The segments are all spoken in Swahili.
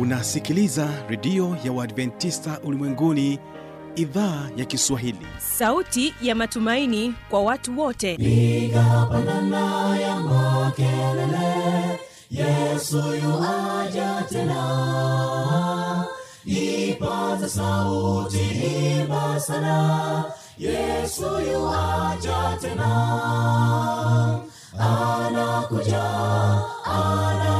unasikiliza redio ya uadventista ulimwenguni idhaa ya kiswahili. Sauti ya matumaini kwa watu wote. Piga pandana ya makelele yesu yuaja tena. Ipata sauti imba sana yesu yuaja tena. Anakuja anakuja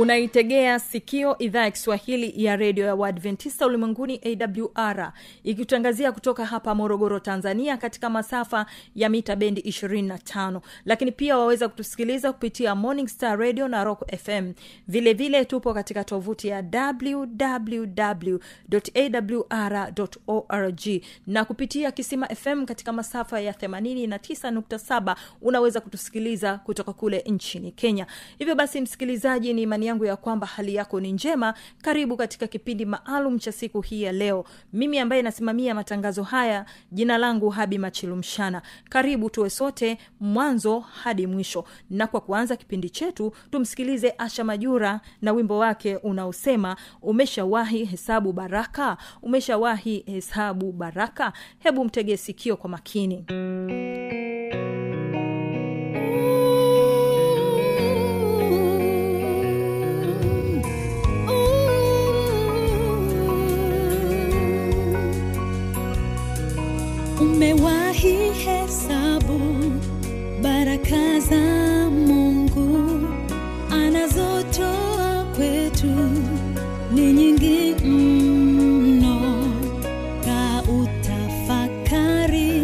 unaitegea sikio idhaa ya kiswahili ya redio ya uadventista ulimwenguni awr ikitangazia kutoka hapa morogoro tanzania katika masafa ya mita bendi 25 lakini pia waweza kutusikiliza kupitia morning star radio na rock fm vilevile vile tupo katika tovuti ya wwwawr org. Na kupitia kisima fm katika masafa ya 89.7 unaweza kutusikiliza kutoka kule nchini kenya. Hivyo basi msikilizaji ni imani yangu ya kwamba hali yako ni njema. Karibu katika kipindi maalum cha siku hii ya leo. Mimi ambaye nasimamia matangazo haya jina langu habi machilumshana karibu tuwe sote mwanzo hadi mwisho. Na kwa kuanza kipindi chetu tumsikilize asha majura na wimbo wake unaosema umeshawahi hesabu baraka? Umeshawahi hesabu baraka? Hebu mtegee sikio kwa makini umewahi hesabu baraka za mungu? Anazotoa kwetu ni nyingi mno. Ka utafakari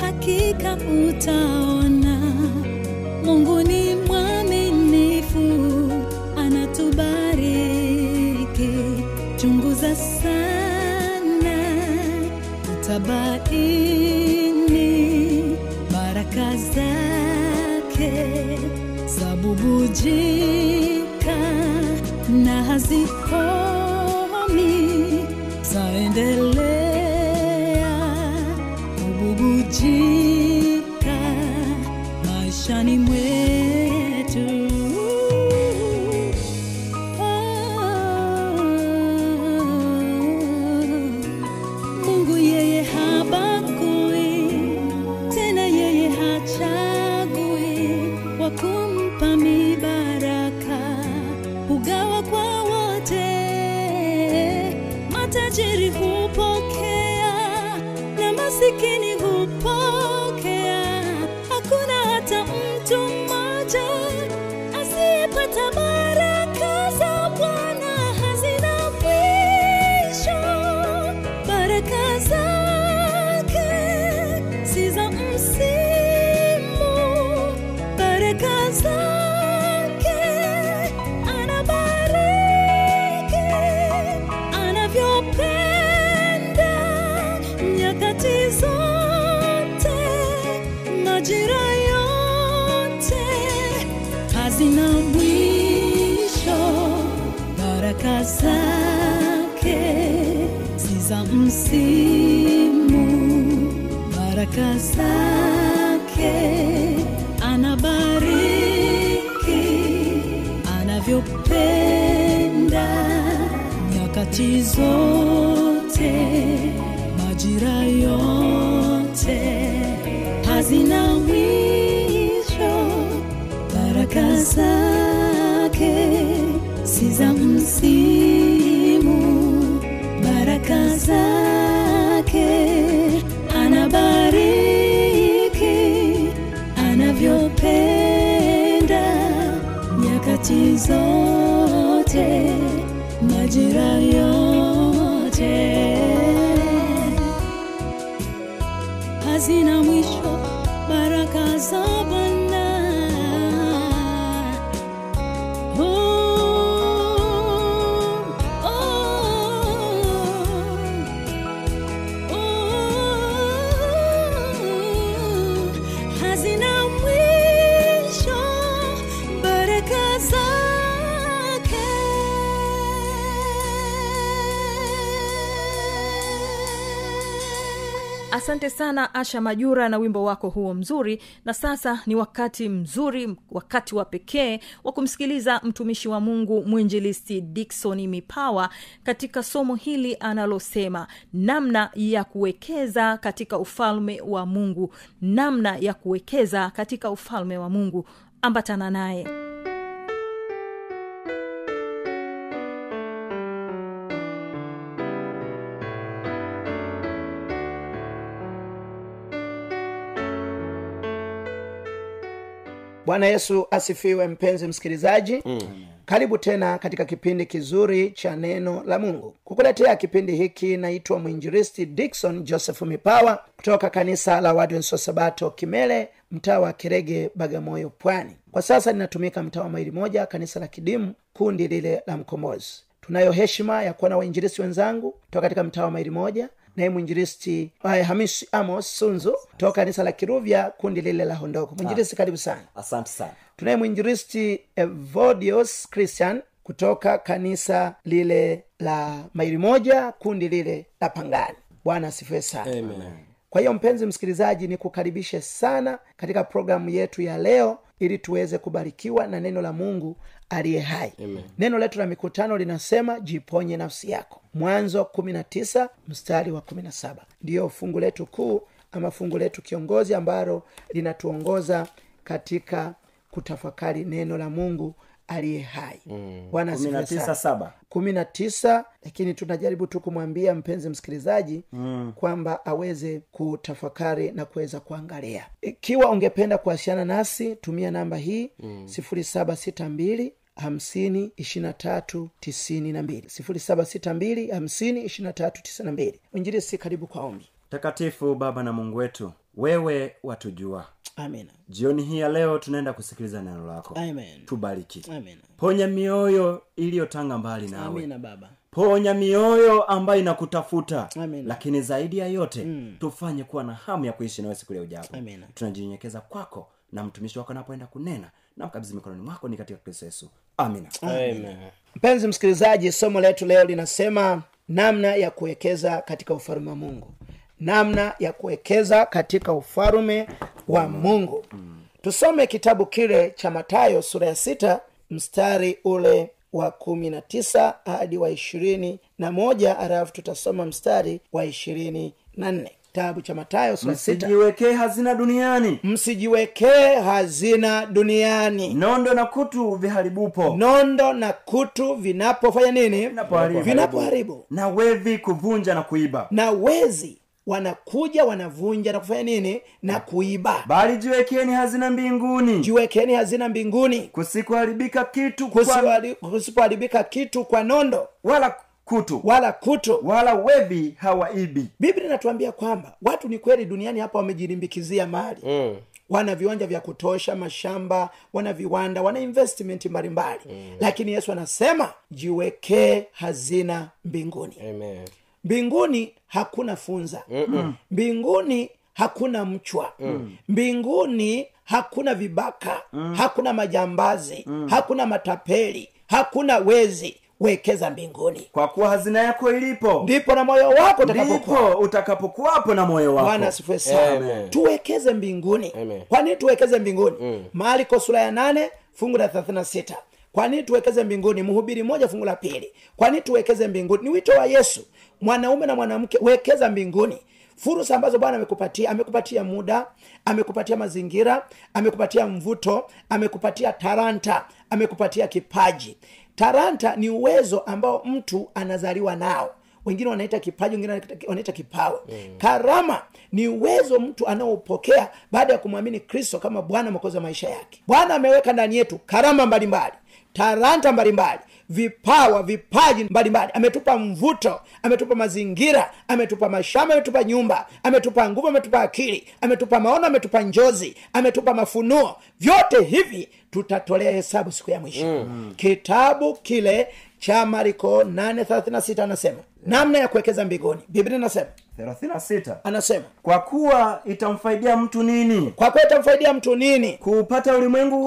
hakika utaona. Mungu ni mwaminifu anatubariki. Chunguza sana utabaini zabubujika na hazikomi baraka zake si za msimu. Baraka zake anabariki anavyopenda nyakati zote majira yote asante sana asha majura na wimbo wako huo mzuri. Na sasa ni wakati mzuri wakati wa pekee wa kumsikiliza mtumishi wa mungu mwinjilisti dikson mipawa katika somo hili analosema namna ya kuwekeza katika ufalme wa mungu. Namna ya kuwekeza katika ufalme wa mungu. Ambatana naye bwana yesu asifiwe mpenzi msikilizaji. Mm. karibu tena katika kipindi kizuri cha neno la mungu. Kukuletea kipindi hiki naitwa mwinjiristi dikson joseph mipawa kutoka kanisa la wadwenso sabato kimele mtaa wa kerege bagamoyo pwani. Kwa sasa ninatumika mtaa wa maili moja kanisa la kidimu kundi lile la mkombozi. Tunayo heshima ya kuwa na wainjirisi wenzangu kutoka katika mtaa wa maili moja naye mwinjiristi uh, hamisi amos sunzu toka kanisa la kiruvya kundi lile la hondoko. Mwinjiristi karibu sana. Asante sana. Tunaye mwinjiristi evodios christian kutoka kanisa lile la maili moja kundi lile la pangani. Bwana asifiwe sana. Amen. kwa hiyo mpenzi msikilizaji nikukaribishe sana katika programu yetu ya leo ili tuweze kubarikiwa na neno la mungu aliye hai. Amen. neno letu la mikutano linasema jiponye nafsi yako. Mwanzo 19 mstari wa 17 ndiyo fungu letu kuu ama fungu letu kiongozi ambalo linatuongoza katika kutafakari neno la mungu aliye hai. Bwana kumi na tisa kumi na tisa lakini tunajaribu tu kumwambia mpenzi msikilizaji mm. kwamba aweze kutafakari na kuweza kuangalia. Ikiwa ungependa kuwasiliana nasi tumia namba hii sifuri saba sita mbili hamsini ishirina tatu tisini na mbili. Sifuri saba sita mbili hamsini ishirina tatu tisini na mbili. Mwinjirisi karibu kwa ombi. Takatifu baba na mungu wetu wewe watujua amina. Jioni hii ya leo tunaenda kusikiliza neno lako. Amen. Tubariki. Amina ponya mioyo iliyotanga mbali nawe. Amina baba. Ponya mioyo ambayo inakutafuta. Amen. lakini zaidi ya yote mm. tufanye kuwa na hamu ya kuishi nawe siku ya ujapo Amen. tunajinyenyekeza kwako na mtumishi wako anapoenda kunena na mkabidhi mikononi mwako ni katika kristo yesu. Amina. Mpenzi msikilizaji somo letu leo linasema namna ya kuwekeza katika ufalume wa mungu namna ya kuwekeza katika ufalume wa mungu. Tusome kitabu kile cha matayo sura ya sita mstari ule wa kumi na tisa hadi wa ishirini na moja alafu tutasoma mstari wa ishirini na nne. Kitabu cha matayo sura msijiwekee hazina duniani. Msijiwekee hazina duniani. Nondo na kutu viharibupo. Nondo na kutu vinapofanya nini? Vinapoharibu. vinapoharibu. Na wevi kuvunja na kuiba. Na wezi wanakuja wanavunja na kufanya nini? Na kuiba. Bali jiwekeni hazina mbinguni. Jiwekeni hazina mbinguni. Kusikuharibika kitu kwa, kusipoharibika kitu kwa nondo. Wala kutu. Wala kutu. Wala wevi hawaibi. Biblia inatuambia kwamba watu ni kweli duniani hapa wamejirimbikizia mali. Mm. wana viwanja vya kutosha mashamba wana viwanda wana investment mbalimbali. Mm. lakini yesu anasema jiwekee hazina mbinguni. Amen. Mbinguni hakuna funza. Mm-mm. mbinguni hakuna mchwa. Mm. mbinguni hakuna vibaka. Mm. hakuna majambazi. Mm. hakuna matapeli. Hakuna wezi. Wekeza mbinguni. Kwa kuwa hazina yako ilipo ndipo na moyo wako utakapokuwa. utakapokuwapo na moyo wako. Bwana asifiwe sana. Amen. tuwekeze mbinguni. Amen. kwa nini tuwekeze mbinguni? Mm. marko sura ya nane fungu la thelathini na sita. Kwa nini tuwekeze mbinguni? Mhubiri moja fungu la pili. Kwa nini tuwekeze mbinguni? Ni wito wa yesu mwanaume na mwanamke wekeza mbinguni. Fursa ambazo bwana amekupatia amekupatia muda amekupatia mazingira amekupatia mvuto amekupatia taranta amekupatia kipaji. Taranta ni uwezo ambao mtu anazaliwa nao. Wengine wanaita kipaji wengine wanaita- kipawa. Mm. karama ni uwezo mtu anaopokea baada ya kumwamini kristo kama bwana mwokozi wa maisha yake. Bwana ameweka ndani yetu karama mbalimbali taranta mbalimbali vipawa vipaji mbalimbali. Ametupa mvuto ametupa mazingira ametupa mashamba ametupa nyumba ametupa nguvu ametupa akili ametupa maono ametupa njozi ametupa mafunuo. Vyote hivi tutatolea hesabu siku ya mwisho. Mm. kitabu kile cha mariko 836 anasema namna ya kuwekeza mbinguni. Biblia inasema 36 anasema kwa kuwa itamfaidia mtu nini? kwa kuwa itamfaidia mtu nini? Kuupata ulimwengu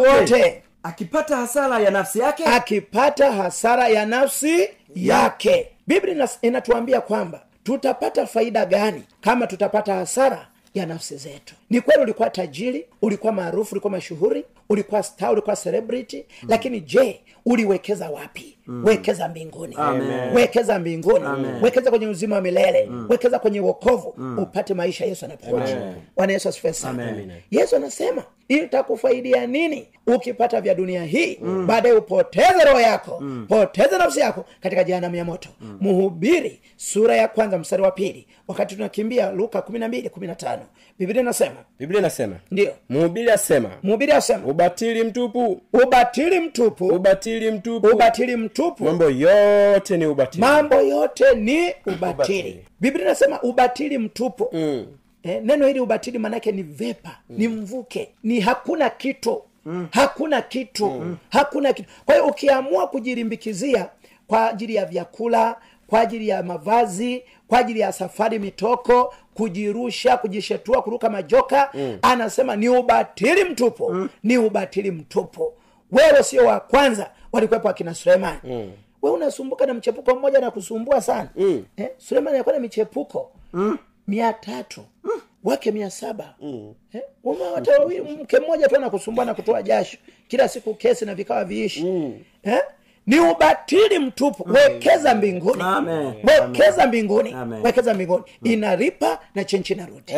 wote akipata hasara ya nafsi yake. Akipata hasara ya nafsi yake. Biblia inatuambia kwamba tutapata faida gani kama tutapata hasara ya nafsi zetu? Ni kweli ulikuwa tajiri ulikuwa maarufu ulikuwa mashuhuri ulikuwa star ulikuwa celebrity hmm. lakini je uliwekeza wapi mm. wekeza mbinguni. Amen. wekeza mbinguni. Wekeza kwenye uzima wa milele. Mm. wekeza kwenye uokovu mm. upate maisha yesu anapoacha bwana yesu asifiwe sana. Yesu anasema itakufaidia nini ukipata vya dunia hii? Mm. baadaye upoteze roho yako. Mm. poteze nafsi yako katika jehanamu ya moto. Mm. mhubiri sura ya kwanza mstari wa pili. Wakati tunakimbia luka kumi na mbili kumi na tano. Biblia inasema biblia inasema ndio mhubiri asema mhubiri asema ubatili mtupu. Ubatili mtupu. Ubatili mtupu. Ubatili mtupu mambo yote ni ubatili mambo yote ni ubatili Ubatili. biblia inasema ubatili mtupu mm. eh, neno hili ubatili maanake ni vepa mm. ni mvuke ni hakuna kitu mm. hakuna kitu mm. hakuna kitu kwa hiyo ukiamua kujirimbikizia kwa ajili ya vyakula kwa ajili ya mavazi kwa ajili ya safari mitoko kujirusha kujishetua kuruka majoka mm. anasema ni ubatili mtupu mm. ni ubatili mtupu wewe sio wa kwanza walikuwepo akina sulemani mm. We unasumbuka na mchepuko mmoja na kusumbua sana. Mm. eh, sulemani alikuwa na michepuko. Mm. mia tatu. Mm. wake mia saba. Mm. eh, umewata mke mmoja tu anakusumbua na kutoa jasho. Kila siku kesi na vikawa viishi. Mm. eh? ni ubatili mtupu. Wekeza mbinguni. Amen. wekeza mbinguni. Amen. wekeza mbinguni. Inaripa na chenchi narudi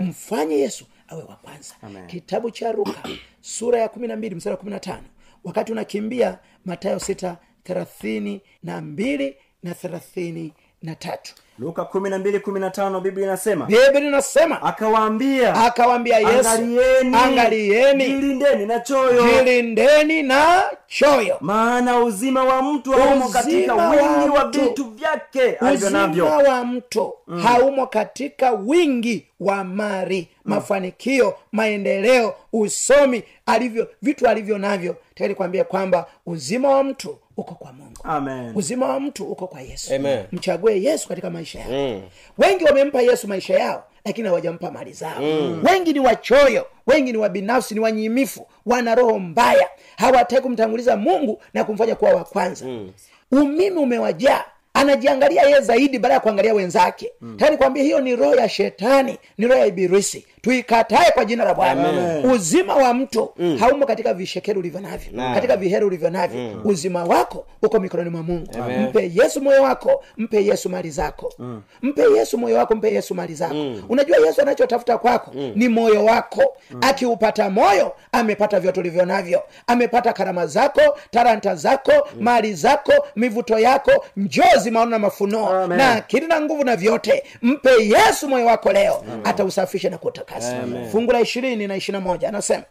mfanye yesu awe wa kwanza. Kitabu cha ruka sura ya kumi na mbili mstari wa kumi na tano wakati unakimbia matayo sita thelathini na mbili na thelathini na tatu luka 12:15 biblia inasema biblia inasema akawaambia akawaambia yesu angalieni angalieni jilindeni na choyo. jilindeni na choyo. Maana uzima wa mtu haumo katika wingi wa vitu vyake alivyonavyo uzima wa mtu mm. haumo katika wingi wa mali mm. mafanikio maendeleo usomi alivyo vitu alivyo navyo. Tayari kuambia kwamba uzima wa mtu uko kwa mungu. Amen. Uzima wa mtu uko kwa yesu. Amen. mchague yesu katika maisha yao mm. wengi wamempa yesu maisha yao lakini hawajampa mali zao mm. wengi ni wachoyo wengi ni wabinafsi ni wanyimifu wana roho mbaya hawataki kumtanguliza mungu na kumfanya kuwa wa kwanza mm. umimi umewajaa anajiangalia yeye zaidi baada ya kuangalia wenzake mm. tayari kwambia hiyo ni roho ya shetani ni roho ya ibilisi tuikatae kwa jina la bwana. Uzima wa mtu mm. haumo katika vishekeri ulivyo navyo katika viheri ulivyo navyo mm. uzima wako uko mikononi mwa mungu. Mpe yesu moyo wako mpe yesu mali zako. Mm. mpe yesu moyo wako mpe yesu mali zako. Mm. unajua yesu anachotafuta kwako mm. ni moyo wako. Mm. akiupata moyo amepata vyote ulivyo navyo amepata karama zako taranta zako mm. mali zako mivuto yako njozi maono na mafunuo na akili na nguvu na vyote. Mpe yesu moyo wako leo. Atausafisha na kutakasa fungu la ishirini na ishirina moja anasema.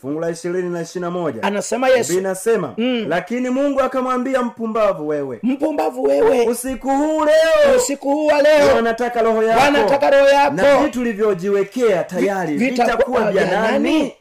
Fungu la ishirini na ishirina moja. Anasema yesu. Inasema lakini mungu akamwambia mpumbavu wewe mpumbavu wewe. Usiku huu leo. Usiku huu wa leo. Wanataka roho yako. Wanataka roho na vitu ulivyojiwekea tayari vitakuwa vya nani?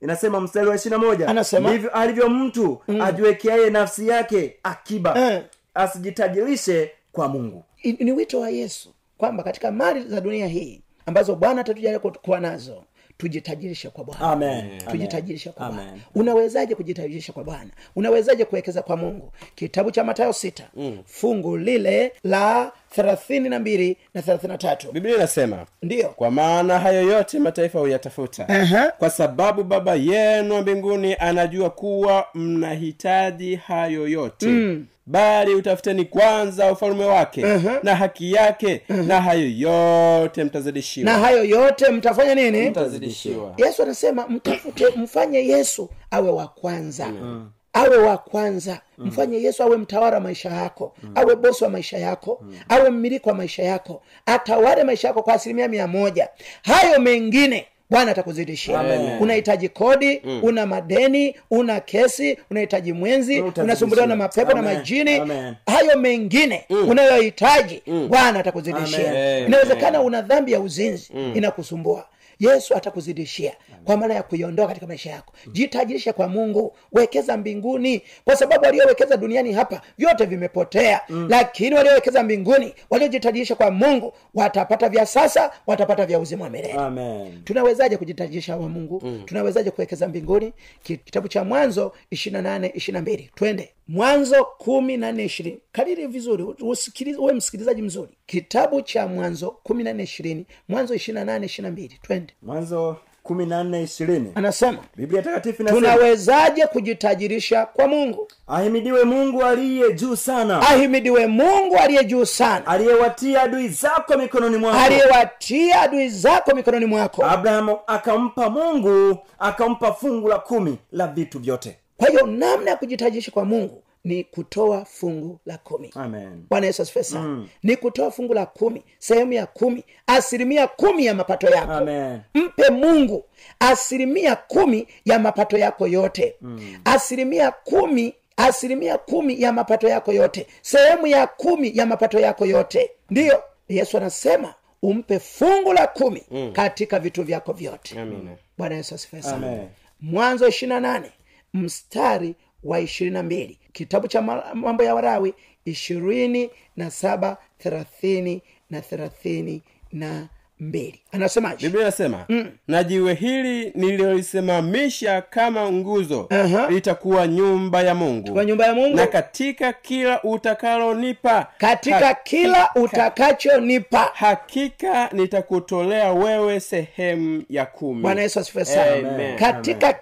inasema mstari wa ishirina moja. Anasema. ndivyo alivyo mtu ajiwekeaye nafsi yake akiba uh. asijitajirishe kwa mungu. I- ni wito wa yesu kwamba katika mali za dunia hii ambazo bwana atatujalia kuwa nazo. Tujitajirishe kwa bwana. Amen. tujitajirishe kwa bwana. Unawezaje kujitajirisha kwa bwana? Unawezaje kuwekeza kwa mungu? Kitabu cha matayo sita. Mm. fungu lile la thelathini na mbili na thelathini na tatu. Biblia inasema ndiyo. Kwa maana hayo yote mataifa huyatafuta. Aha. kwa sababu baba yenu wa mbinguni anajua kuwa mnahitaji hayo yote. Mm. Bali utafuteni kwanza ufalme wake na haki yake na hayo yote mtazidishiwa. Na hayo yote mtafanya nini? Mtazidishiwa. Yesu anasema mtafute mfanye yesu awe wa kwanza. Mm. awe wa kwanza. Mfanye yesu awe mtawala wa maisha yako. Awe bosi wa maisha yako. Awe mmiliki wa maisha yako. Atawale maisha yako kwa asilimia mia moja. Hayo mengine bwana atakuzidishia unahitaji kodi una madeni una kesi unahitaji mwenzi unasumbuliwa na mapepo na majini. Amen. hayo mengine unayohitaji bwana atakuzidishia inawezekana una dhambi ya uzinzi inakusumbua yesu atakuzidishia kwa maana ya kuiondoa katika maisha yako. Jitajirisha kwa mungu wekeza mbinguni. Kwa sababu waliowekeza duniani hapa vyote vimepotea. Lakini waliowekeza mbinguni waliojitajirisha kwa mungu watapata vya sasa watapata vya uzima wa milele. Tunawezaje kujitajirisha kwa mungu? Mm. tunawezaje kuwekeza mbinguni? Kitabu cha mwanzo ishirina nane ishirina mbili. Twende mwanzo kumi na nne ishirini. Kadiri vizuri usikilize uwe msikilizaji mzuri. Kitabu cha mwanzo kumi na nne ishirini mwanzo ishirina nane ishirina mbili. Twende. Mwanzo kumi na nne ishirini. Anasema biblia takatifu inasema tunawezaje kujitajirisha kwa mungu? Ahimidiwe mungu aliye juu sana. Ahimidiwe mungu aliye juu sana. Aliyewatia adui zako mikononi mwako. Aliyewatia adui zako mikononi mwako. Abrahamu akampa mungu akampa fungu la kumi la vitu vyote kwa hiyo namna ya kujitajirisha kwa mungu ni kutoa fungu la kumi. Amen. Bwana yesu asifiwe sana. Mm. ni kutoa fungu la kumi sehemu ya kumi asilimia kumi ya mapato yako. Amen. mpe mungu asilimia kumi ya mapato yako yote. Mm. asilimia kumi asilimia kumi ya mapato yako yote. Sehemu ya kumi ya mapato yako yote. Ndiyo yesu anasema umpe fungu la kumi mm. katika vitu vyako vyote. Bwana yesu asifiwe sana. Mwanzo ishirina nane mstari wa ishirini na mbili. Kitabu cha mambo ya warawi ishirini na saba thelathini na thelathini na mbili. Anasemaje? Biblia inasema na jiwe hili nililolisimamisha kama nguzo Aha. litakuwa nyumba ya mungu. Kwa nyumba ya mungu? Na katika kila utakalonipa katika ha- kila utakachonipa. hakika nitakutolea wewe sehemu ya kumi. Bwana yesu asifiwe sana. Amen.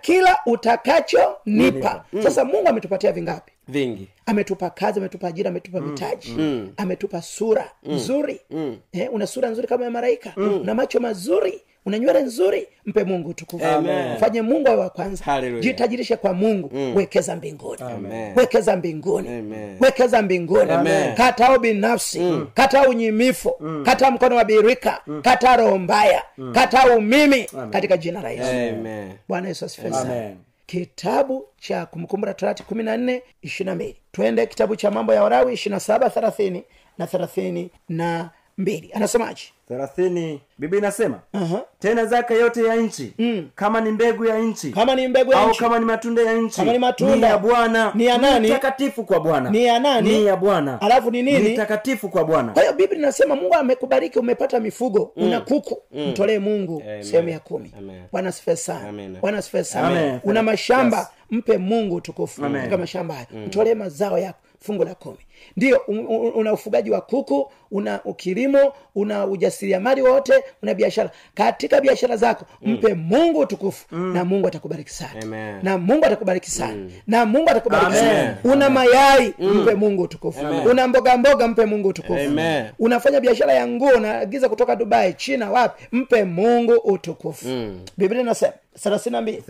kila utakachonipa. Sasa mungu ametupatia vingapi vingi. Ametupa kazi ametupa ajira ametupa mitaji mm. ametupa sura nzuri. Mm. eh, una sura nzuri kama ya malaika. Mm. una macho mazuri. Una nywele nzuri. Mpe mungu utukufu. Amen. mungu awe wa kwanza. Hallelujah. jitajirishe kwa mungu. Wekeza mbinguni. Amen. wekeza mbinguni. Amen. wekeza mbinguni. Amen. kataa ubinafsi kataa unyimifu. Kataa mkono wa birika. Kataa roho mbaya. Kataa umimi. Katika jina la yesu. Bwana yesu asifiwe sana. Amen. Kitabu cha kumbukumbu la torati kumi na nne ishirina mbili. Twende kitabu cha mambo ya warawi ishirina saba thelathini na thelathini na mbili anasemaje? Thelathini bibi inasema Aha. tena zaka yote ya nchi mm. kama ni mbegu ya nchi kama ni mbegu ya au nchi. kama ni matunda ya nchi Kama ni matunda. ni ya bwana. Ni ya nani? takatifu kwa bwana. Ni ya nani? ni ya bwana. Alafu ni nini? ni takatifu kwa bwana. Kwa hiyo biblia inasema mungu amekubariki umepata mifugo una kuku mtolee mungu sehemu ya kumi. Bwana asifiwe sana. Bwana asifiwe sana. Una mashamba Yes. mpe mungu utukufu. Katika mashamba haya mtolee mazao yako fungu la kumi ndio un- un- una ufugaji wa kuku una ukilimo una ujasiriamali wote una biashara. Katika biashara zako mpe mungu utukufu na mungu atakubariki sana. Amen. na mungu atakubariki sana. Na mungu atakubariki sana. Una mayai mpe mungu utukufu. Una mboga mboga mpe mungu utukufu. Amen. unafanya biashara ya nguo unaagiza kutoka dubai china wapi mpe mungu utukufu. Biblia inasema mbili.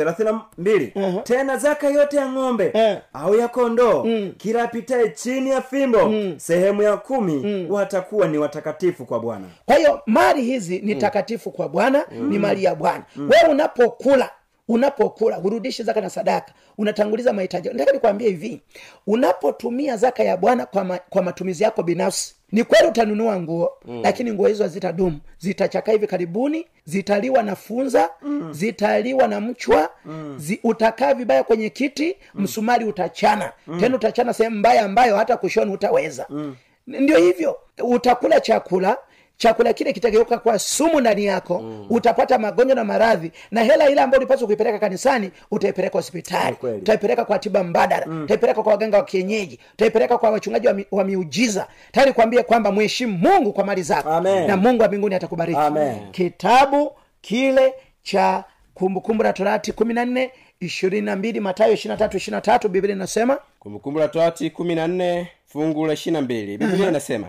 Mbili. Aha. tena zaka yote ya ng'ombe Eh. au ya kondoo kila apitaye chini ya fimbo sehemu ya kumi watakuwa ni watakatifu kwa bwana. Kwa hiyo mali hizi ni takatifu kwa bwana ni mali ya bwana. Wewe unapokula unapokula hurudishi zaka na sadaka unatanguliza mahitaji nataka nikwambie hivi unapotumia zaka ya bwana kwa, ma, kwa matumizi yako binafsi ni kweli utanunua nguo mm. lakini nguo hizo hazitadumu zitachakaa hivi karibuni zitaliwa na funza mm. zitaliwa na mchwa mm. zi, utakaa vibaya kwenye kiti mm. msumari utachana mm. tena utachana sehemu mbaya ambayo hata kushona utaweza mm. ndio hivyo utakula chakula chakula kile kitageuka kwa sumu ndani yako mm. utapata magonjwa na maradhi na hela ile ambayo ulipaswa kuipeleka kanisani utaipeleka hospitali. Utaipeleka kwa tiba mbadala. Mm. utaipeleka kwa waganga wa kienyeji. Utaipeleka kwa wachungaji wa, mi, wa miujiza. Tayari kuambia kwamba mheshimu mungu kwa mali zako. Amen. na mungu wa mbinguni atakubariki. Amen. kitabu kile cha kumbukumbu la torati kumi na nne ishirini na mbili matayo ishiri na tatu ishiri na tatu biblia inasema? Kumbukumbu la torati kumi na nne fungu la ishiri na mbili. Biblia inasema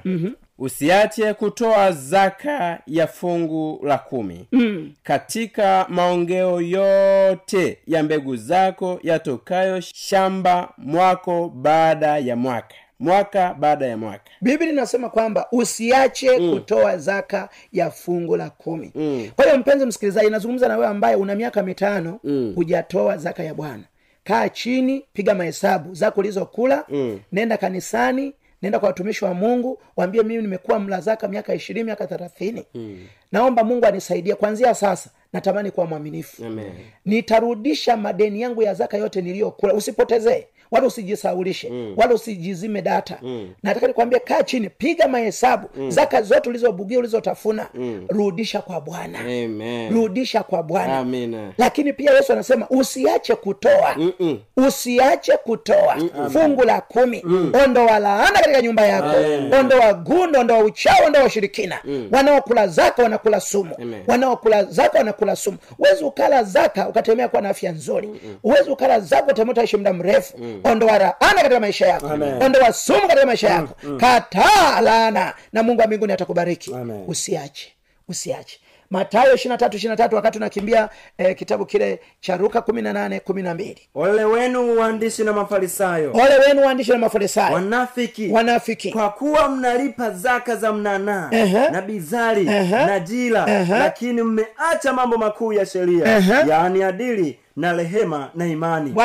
usiache kutoa zaka ya fungu la kumi mm. katika maongeo yote ya mbegu zako yatokayo shamba mwako baada ya mwaka mwaka baada ya mwaka biblia inasema kwamba usiache mm. kutoa zaka ya fungu la kumi mm. kwa hiyo mpenzi msikilizaji nazungumza na wewe ambaye una miaka mitano mm. hujatoa zaka ya bwana kaa chini piga mahesabu zako ulizokula mm. nenda kanisani nenda kwa watumishi wa mungu waambie mimi nimekuwa mlazaka miaka ishirini miaka thelathini mm. naomba mungu anisaidie kwanzia sasa natamani kuwa mwaminifu. Amen. nitarudisha madeni yangu ya zaka yote niliyokula. Usipotezee wala usijisaulishe. Mm. wala usijizime data. Mm. nataka nikwambia kaa chini piga mahesabu. Mm. zaka zote ulizobugia ulizotafuna mm. rudisha kwa bwana. Rudisha kwa bwana. Lakini pia yesu anasema usiache kutoa. Mm-mm. usiache kutoa. Fungu la kumi. Ondoa laana katika nyumba yako. Ondoa gundo ondoa uchao ondoa ushirikina. Wanaokula zaka wanakula sumu. Wanaokula zaka wanakula sumu. Huwezi ukala zaka ukatemea kuwa na afya nzuri. Huwezi ukala zaka utaishi muda mrefu. Ondoa laana katika maisha yako. Ondoa sumu katika maisha yako. kataa laana na mungu wa mbinguni atakubariki. Usiache. Usiache matayo ishirina tatu ishirina tatu wakati unakimbia eh, kitabu kile cha ruka kumi na nane kumi na mbili. Ole wenu waandishi na mafarisayo. Ole wenu waandishi na mafarisayo. Wanafiki. Wanafiki. Kwa kuwa mnalipa zaka za mnanaa Ehe. na bizari Ehe. na jila Ehe. lakini mmeacha mambo makuu ya sheria Ehe. yaani adili na rehema na imani.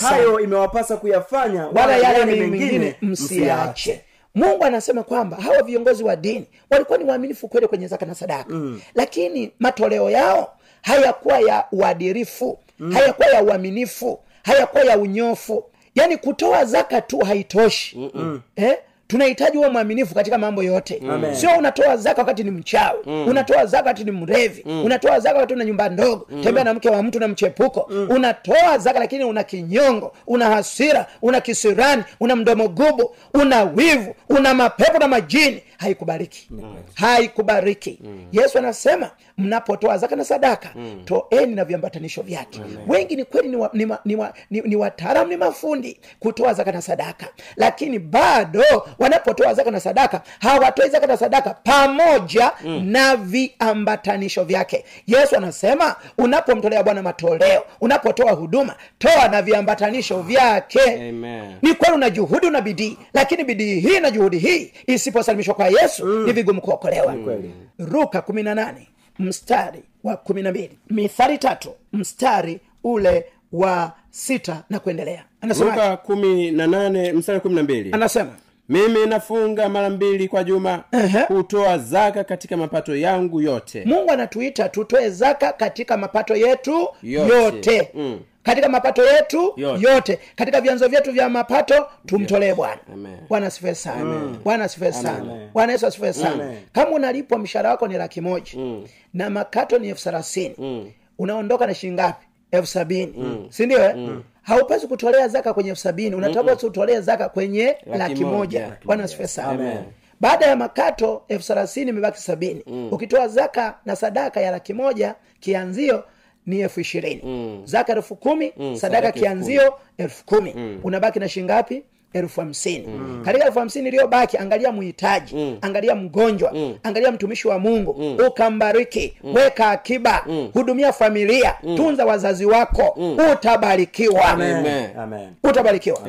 Hayo imewapasa kuyafanya wala yale mengine msiache mungu anasema kwamba hawa viongozi wa dini walikuwa ni waaminifu kweli kwenye zaka na sadaka mm. lakini matoleo yao hayakuwa ya uadirifu mm. hayakuwa ya uaminifu hayakuwa ya unyofu yaani kutoa zaka tu haitoshi Mm-mm. eh? Tunahitaji uwe mwaminifu katika mambo yote Amen. sio unatoa zaka wakati ni mchawi mm. unatoa zaka wakati ni mrevi mm. unatoa zaka wakati una nyumba ndogo mm. tembea na mke wa mtu na mchepuko mm. unatoa zaka lakini una kinyongo una hasira una kisirani una mdomo gubu una wivu una mapepo na majini haikubariki mm. haikubariki mm. yesu anasema mnapotoa zaka na sadaka mm. toeni na viambatanisho vyake wengi ni kweli ni, wa, ni, wa, ni, wa, ni, ni wataalamu ni mafundi kutoa zaka na sadaka lakini bado wanapotoa zaka na sadaka hawatoi zaka na sadaka pamoja mm. na viambatanisho vyake yesu anasema unapomtolea bwana matoleo unapotoa huduma toa na viambatanisho vyake Amen. ni kweli una juhudi una bidii lakini bidii hii na juhudi hii isiposalimishwa kwa yesu mm. ni vigumu kuokolewa. Ruka kumi na nane mstari wa kumi na mbili. Mithali tatu mstari ule wa sita na kuendelea. Anasema kumi na nane mstari kumi na mbili. Anasema mimi nafunga mara mbili kwa juma hutoa zaka katika mapato yangu yote. Mungu anatuita tutoe zaka katika mapato yetu yote, Yote. Mm. Katika mapato yetu Yote. yote. katika vyanzo vyetu vya mapato tumtolee bwana. Bwana asifiwe sana. Bwana asifiwe sana. Bwana yesu asifue sana. Kama unalipwa mshahara wako ni laki moja. Na makato ni elfu thelathini. Unaondoka na shilingi ngapi? Elfu sabini. Sindio mm. Haupasi kutolea zaka kwenye elfu sabini. Unatakiwa tu zaka kwenye laki, moja. bwana asifiwe sana. Baada ya makato elfu thelathini imebaki sabini. Ukitoa zaka na sadaka ya laki moja kianzio ni elfu ishirini. Zaka elfu kumi sadaka sadaka kianzio elfu kumi. Unabaki na shingapi elfu hamsini. Katika elfu hamsini iliyobaki angalia muhitaji angalia mgonjwa angalia mtumishi wa mungu ukambariki weka akiba hudumia familia tunza wazazi wako utabarikiwa. Amen. Amen. utabarikiwa.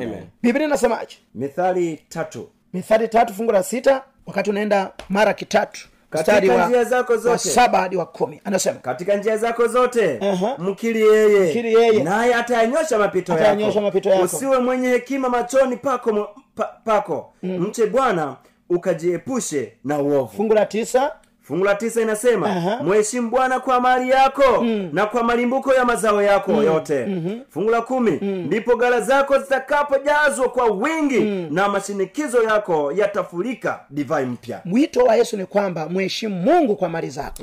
Biblia inasemaje? Mithali tatu. Mithali tatu fungu la sita wakati unaenda mara kitatu mstari Katika wa, njia zako wa zote. saba hadi wa kumi anasema katika njia zako zote Aha. mkiri yeye Mkiri yeye. naye atayanyosha mapito Atayanyosha yako. mapito yako. usiwe mwenye hekima machoni pako, pa, pako. mche bwana ukajiepushe na uovu fungu la tisa fungu la tisa inasema mheshimu bwana kwa mali yako na kwa malimbuko ya mazao yako yote. Fungu la kumi ndipo gala zako zitakapojazwa kwa wingi na mashinikizo yako yatafurika divai mpya. Mwito wa yesu ni kwamba mwheshimu mungu kwa mali zako.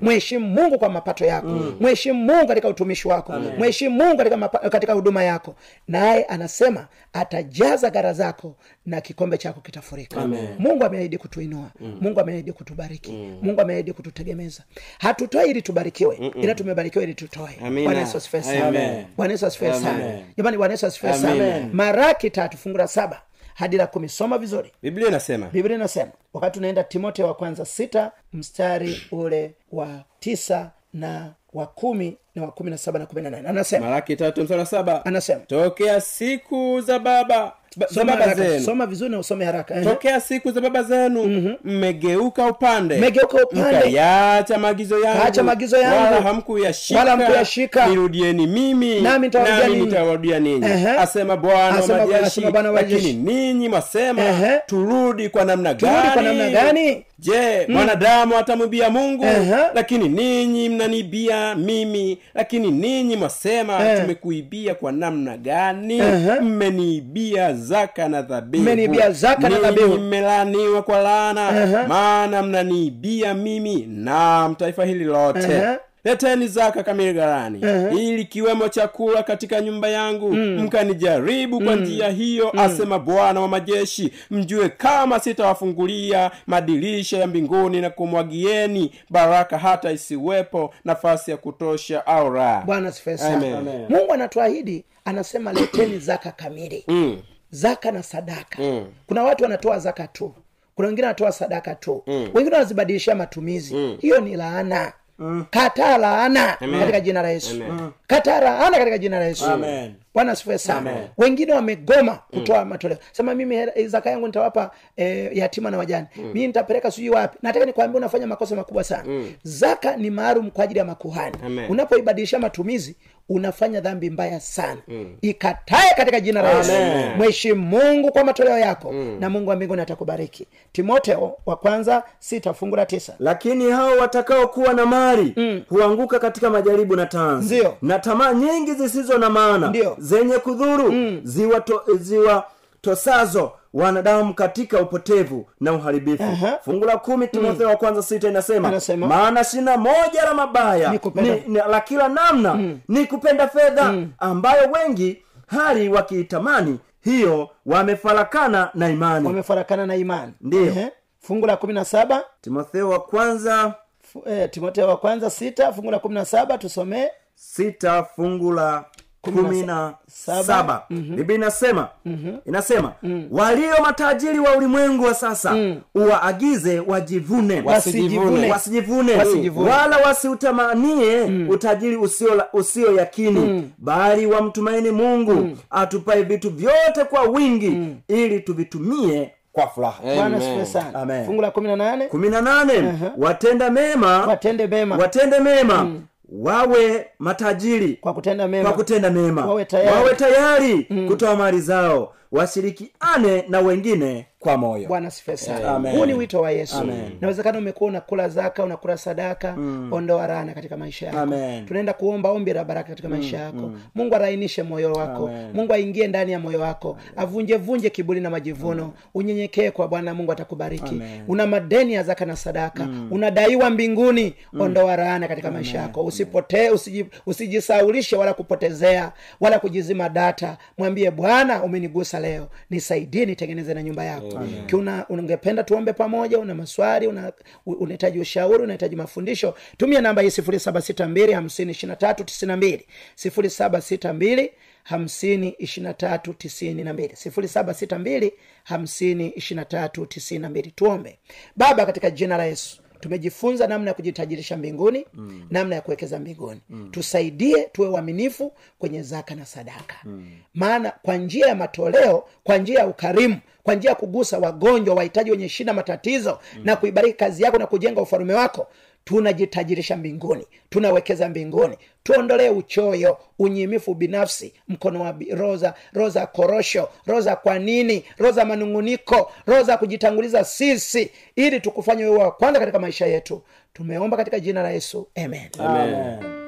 Mwheshimu mungu kwa mapato yako. Mheshimu mungu katika utumishi wako. Mwheshimu mungu katika, mapa, katika huduma yako. Naye anasema atajaza gara zako na kikombe chako kitafurika. Mungu ameahidi kutuinua. Mungu ameahidi kutubariki mungu ameahidi kututegemeza. Hatutoi ili tubarikiwe ila tumebarikiwa ili tutoe. Bwana yesu asifiwe sana. Bwana yesu asifiwe sana. Jamani bwana yesu asifiwe sana. Maraki tatu fungu la saba hadi la kumi. Soma vizuri. Biblia inasema biblia inasema wakati unaenda timoteo wa kwanza sita mstari ule wa tisa na wa kumi na wa kumi na saba na kumi na nane. Anasema maraki tatu mstari wa saba. anasema tokea siku za baba ba- za soma baba zenu. Soma vizuri na usome haraka tokea siku za baba zenu. Mmegeuka upande. Mmegeuka upande. mkayaacha maagizo yangu. Kaacha maagizo yangu. wala hamkuyashika. Wala hamkuyashika. nirudieni mimi. Nami nitawarudia ninyi. nitawarudia ninyi. Ehe. asema bwana wa majeshi. lakini ninyi mwasema turudi kwa namna Turudi gani? kwa namna gani? je mwanadamu atamwibia mungu? Ehe. lakini ninyi mnanibia mimi. Lakini ninyi mwasema Eh. tumekuibia kwa namna gani? Mmeniibia zaka na dhabihu. Mmeniibia zaka na dhabihu. mmelaaniwa kwa laana. Ehe. maana mnaniibia mimi na taifa hili lote. Ehe. leteni zaka kamili gharani ili kiwemo chakula katika nyumba yangu. Mkanijaribu kwa njia hiyo asema bwana wa majeshi. Mjue kama sitawafungulia madirisha ya mbinguni na kumwagieni baraka hata isiwepo nafasi ya kutosha au raha bwana mungu anatuahidi anasema leteni zaka kamili. Mm. Zaka na sadaka. Mm. kuna watu wanatoa zaka tu. Kuna wengine wanatoa sadaka tu. Wengine wanazibadilishia matumizi. Hiyo ni laana. Kataa laana katika jina la yesu. Kataa laana katika jina la yesu. Bwana sifue sana. Wengine wamegoma kutoa matoleo. Sema mimi zaka yangu nitawapa e, yatima na wajani mimi nitapeleka sijui wapi. Nataka nikwambia unafanya makosa makubwa sana. Zaka ni maalum kwa ajili ya makuhani. Unapoibadilisha matumizi unafanya dhambi mbaya sana. Ikatae katika jina la yesu. Mheshimu mungu kwa matoleo yako. Na mungu wa mbinguni atakubariki. Timoteo wa kwanza sita fungu la tisa. Lakini hao watakaokuwa na mali huanguka katika majaribu na tanzi na tamaa nyingi zisizo na maana Ndiyo. zenye kudhuru ziwa, to, ziwa tosazo wanadamu katika upotevu na uharibifu. Aha. fungu la kumi timotheo wa kwanza sita inasema maana shina moja la mabaya Ni kupenda- ni, ni, la kila namna ni kupenda fedha ambayo wengi hali wakiitamani hiyo wamefarakana na imani. Wamefarakana na imani. Ndiyo. Ehe. fungu la kumi na saba. Timotheo wa kwanza. F- eh, timotheo wa kwanza sita fungu la kumi na saba tusomee. Sita fungu la Kumi na saba. Mm-hmm. na inasema mm-hmm. inasema inasema walio matajiri wa ulimwengu wa sasa uwaagize wajivune. Wasijivune. wasijivune. Wasijivune. wala wasiutamanie utajiri usio, usio yakini bali wamtumaini mungu atupae vitu vyote kwa wingi ili tuvitumie kwa furaha. Fungu la kumi na nane. Kumi na nane. Watenda mema. Watende mema. Watende mema wawe matajiri kwa kutenda mema. kwa kutenda mema. Wawe tayari. wawe tayari kutoa mali zao. Washirikiane na wengine kwa moyo. Bwana sana. Huu ni wito wa yesu. Nawezekana umekuwa unakula zaka unakula sadaka ondoa rana katika maisha yako. Amen. tunaenda kuomba ombi la baraka katika maisha yako. mungu arainishe moyo wako. Mungu aingie ndani ya moyo wako. Avunjevunje kiburi na majivuno. Unyenyekee kwa bwana mungu atakubariki. Una madeni ya zaka na sadaka. Unadaiwa mbinguni. Ondoa rana katika maisha yako. Usipotee usiji, usijisaulishe wala kupotezea wala kujizima data. Mwambie bwana umenigusa leo. Nisaidie nitengeneze na nyumba yako kiuna ungependa tuombe pamoja una maswali una- unahitaji ushauri unahitaji mafundisho tumia namba hii sifuri saba sita mbili hamsini ishiri tatu tisini na mbili. sifuri saba sita mbili hamsini ishiri tatu tisini na mbili. sifuri saba sita mbili hamsini ishiri tatu tisini na mbili. Tuombe. Baba katika jina la yesu tumejifunza namna ya kujitajirisha mbinguni mm. namna ya kuwekeza mbinguni mm. tusaidie tuwe uaminifu kwenye zaka na sadaka mm. maana kwa njia ya matoleo kwa njia ya ukarimu kwa njia ya kugusa wagonjwa wahitaji wenye shida matatizo mm. na kuibariki kazi yako na kujenga ufalume wako tunajitajirisha mbinguni tunawekeza mbinguni. Tuondolee uchoyo unyimifu binafsi mkono wa roza roza korosho roza kwa nini roza manunguniko roza kujitanguliza sisi ili tukufanye wewe wa kwanza katika maisha yetu. Tumeomba katika jina la yesu. Amen, Amen.